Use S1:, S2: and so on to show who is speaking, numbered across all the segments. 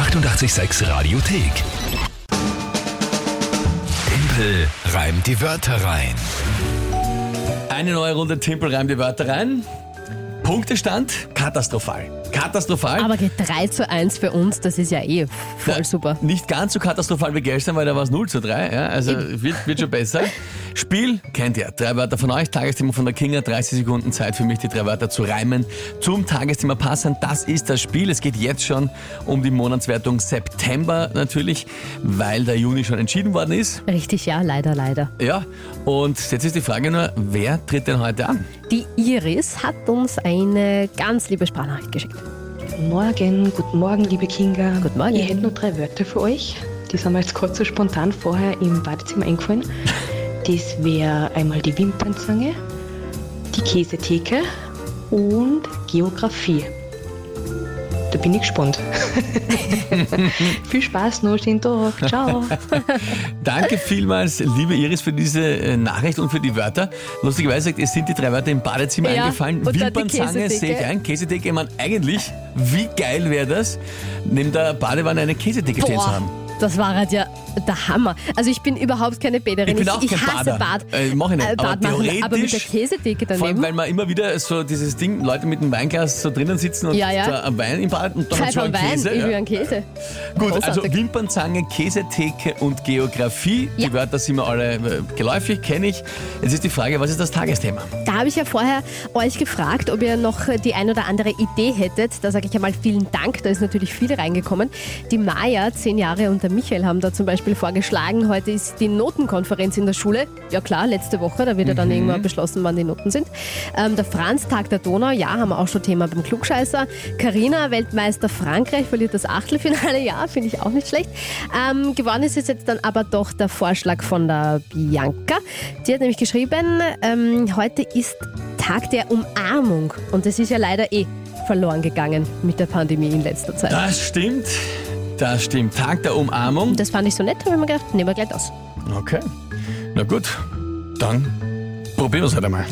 S1: 886 Radiothek. Tempel reimt die Wörter rein.
S2: Eine neue Runde Timpel reimt die Wörter rein. Punktestand katastrophal. Katastrophal.
S3: Aber geht 3 zu 1 für uns, das ist ja eh voll
S2: Ja,
S3: super.
S2: Nicht ganz so katastrophal wie gestern, weil da war es 0 zu 3. Ja, also wird, wird schon besser. Spiel kennt ihr. Drei Wörter von euch, Tagesthema von der Kinga, 30 Sekunden Zeit für mich, die drei Wörter zu reimen. Zum Tagesthema passend, das ist das Spiel. Es geht jetzt schon um die Monatswertung September natürlich, weil der Juni schon entschieden worden ist.
S3: Richtig, ja, leider, leider.
S2: Ja, und jetzt ist die Frage nur, wer tritt denn heute an?
S3: Die Iris hat uns eine ganz liebe Sprachnachricht geschickt.
S4: Guten Morgen, guten Morgen, liebe Kinga.
S3: Guten Morgen.
S4: Ich hätte nur drei Wörter für euch. Die sind mir jetzt kurz so spontan vorher im Badezimmer eingefallen. Das wäre einmal die Wimpernzange, die Käsetheke und Geografie. Da bin ich gespannt. Viel Spaß noch, schönen Tag. Ciao.
S2: Danke vielmals, liebe Iris, für diese äh, Nachricht und für die Wörter. Lustigerweise, es sind die drei Wörter im Badezimmer
S3: Ja,
S2: eingefallen. Wimpernzange sehe ich ein. Käsetheke, ich meine, eigentlich, wie geil wäre das, neben der Badewanne eine Käsetheke stehen zu haben.
S3: das war halt ja der Hammer. Also ich bin überhaupt keine Bäderin.
S2: Ich bin auch
S3: ich
S2: kein
S3: hasse
S2: Bader.
S3: Bad.
S2: Äh, mach ich nicht.
S3: Äh,
S2: Aber
S3: Bad
S2: theoretisch,
S3: aber mit der Käsetheke
S2: Vor allem,
S3: daneben.
S2: weil man immer wieder so dieses Ding, Leute mit einem Weinglas so drinnen sitzen und
S3: Ja, ja.
S2: am Wein im Bad und dann
S3: Pfeif am
S2: ein
S3: Wein,
S2: Käse.
S3: ich will einen Käse.
S2: Gut, also
S3: Großartig.
S2: Wimpernzange, Käsetheke und Geografie. Die
S3: Ja.
S2: Wörter sind mir alle äh, geläufig, kenne ich. Jetzt ist die Frage, was ist das Tagesthema?
S3: Da habe ich ja vorher euch gefragt, ob ihr noch die ein oder andere Idee hättet. Da sage ich einmal vielen Dank, da ist natürlich viel reingekommen. Die Maja, zehn Jahre und der Michael haben da zum Beispiel vorgeschlagen, heute ist die Notenkonferenz in der Schule. Ja klar, letzte Woche, da wird ja dann irgendwann beschlossen, wann die Noten sind. Ähm, der Franz, Tag der Donau, ja, haben wir auch schon Thema beim Klugscheißer. Carina, Weltmeister Frankreich, verliert das Achtelfinale, ja, finde ich auch nicht schlecht. Ähm, gewonnen ist jetzt dann aber doch der Vorschlag von der Bianca. Die hat nämlich geschrieben, ähm, heute ist Tag der Umarmung und das ist ja leider eh verloren gegangen mit der Pandemie in letzter Zeit.
S2: Das stimmt. Das stimmt. Tag der Umarmung.
S3: Das fand ich so nett, da habe ich mir gedacht, nehmen wir gleich aus.
S2: Okay. Na gut, dann probieren wir es halt einmal.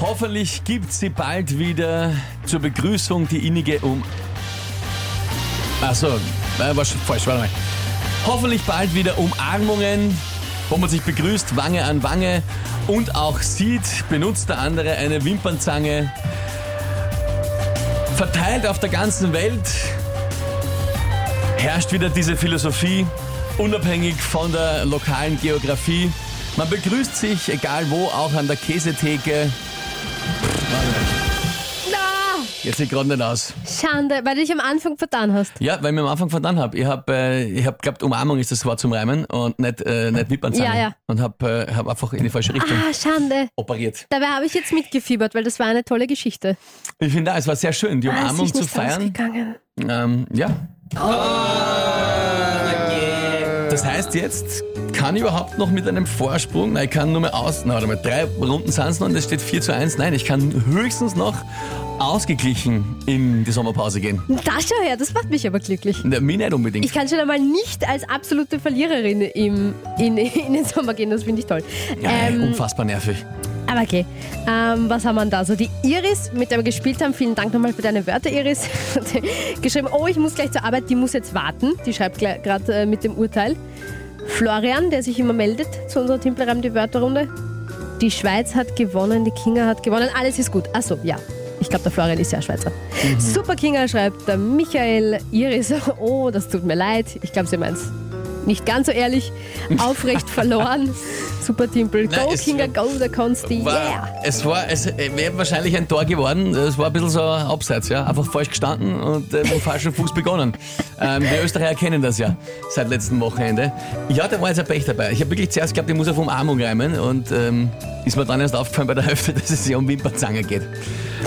S2: Hoffentlich gibt sie bald wieder zur Begrüßung die innige Um. Achso, äh, war schon falsch, warte mal. Hoffentlich bald wieder Umarmungen, wo man sich begrüßt, Wange an Wange und auch sieht, benutzt der andere eine Wimpernzange. Verteilt auf der ganzen Welt herrscht wieder diese Philosophie, unabhängig von der lokalen Geografie. Man begrüßt sich, egal wo, auch an der Käsetheke.
S3: Na,
S2: Jetzt sieht gerade nicht aus.
S3: Schande, weil du dich am Anfang vertan hast.
S2: Ja, weil ich mir am Anfang vertan habe. Ich habe äh, ich hab glaubt, Umarmung ist das Wort zum Reimen und nicht, äh, nicht Wimpernzange.
S3: Ja, ja.
S2: Und habe äh, hab einfach in die falsche Richtung
S3: Ah, Schande.
S2: operiert.
S3: Dabei habe ich jetzt mitgefiebert, weil das war eine tolle Geschichte.
S2: Ich finde, es war sehr schön, die
S3: Ah,
S2: Umarmung
S3: ist
S2: zu feiern. Ähm, ja. Das heißt, jetzt kann ich überhaupt noch mit einem Vorsprung, nein, ich kann nur mehr aus, na, warte mal, drei Runden sind es noch und es steht 4 zu 1. Nein, ich kann höchstens noch ausgeglichen in die Sommerpause gehen.
S3: Das schau her, das macht mich aber glücklich.
S2: Na, Mir nicht unbedingt.
S3: Ich kann schon einmal nicht als absolute Verliererin im, in, in den Sommer gehen, das finde ich toll.
S2: ja,
S3: Ähm,
S2: unfassbar nervig.
S3: Aber okay, ähm, was haben wir denn da? So die Iris, mit der wir gespielt haben, vielen Dank nochmal für deine Wörter, Iris. Hat geschrieben, oh, ich muss gleich zur Arbeit, die muss jetzt warten. Die schreibt gerade äh, mit dem Urteil. Florian, der sich immer meldet zu unserer Timplerreim die Wörterrunde. Die Schweiz hat gewonnen, die Kinga hat gewonnen, alles ist gut. Achso, ja. Ich glaube, der Florian ist ja Schweizer. Super Kinga schreibt der Michael Iris. Oh, das tut mir leid. Ich glaube, sie meint nicht ganz so ehrlich. Aufrecht verloren. Super Timpel.
S2: Nein,
S3: Go
S2: es
S3: Kinga, go, da kannst du.
S2: War,
S3: Yeah.
S2: Es war, es wäre wahrscheinlich ein Tor geworden. Es war ein bisschen so abseits, ja. Einfach falsch gestanden und äh, mit dem falschen Fuß begonnen. Ähm, die Österreicher kennen das ja seit letztem Wochenende. Ja, da war jetzt ein Pech dabei. Ich habe wirklich zuerst geglaubt, ich muss auf Umarmung reimen und ähm, ist mir dann erst aufgefallen bei der Hälfte, dass es hier um Wimpernzange geht.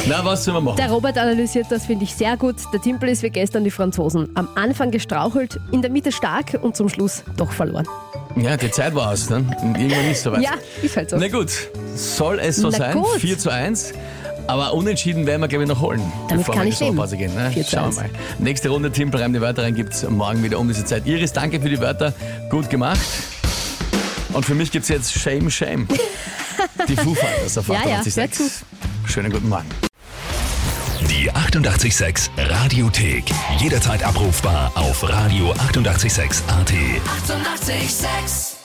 S2: Na, was sollen wir machen?
S3: Der Robert analysiert das, finde ich sehr gut. Der Timpel ist wie gestern die Franzosen. Am Anfang gestrauchelt, in der Mitte stark und zum Schluss doch verloren.
S2: Ja, die Zeit war aus. Ne? Und irgendwann ist es soweit.
S3: Ja, ist halt so.
S2: Na gut, soll es so
S3: Na
S2: sein.
S3: gut.
S2: 4 zu 1. Aber unentschieden werden wir, glaube ich, noch holen,
S3: Damit
S2: bevor
S3: kann
S2: wir in
S3: ich
S2: die. Sommerpause gehen. Ne?
S3: 4 zu
S2: Schauen
S3: 1.
S2: wir mal. Nächste Runde Timpel rein, die Wörter rein gibt es morgen wieder um diese Zeit. Iris, danke für die Wörter. Gut gemacht. Und für mich gibt es jetzt Shame, Shame. Die Foo Fighters auf
S3: Ja, ja,
S2: 88.6.
S3: hör zu.
S2: Schönen guten Morgen.
S1: Die 886 Radiothek. Jederzeit abrufbar auf radio886.at. 886! 886